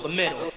to the middle.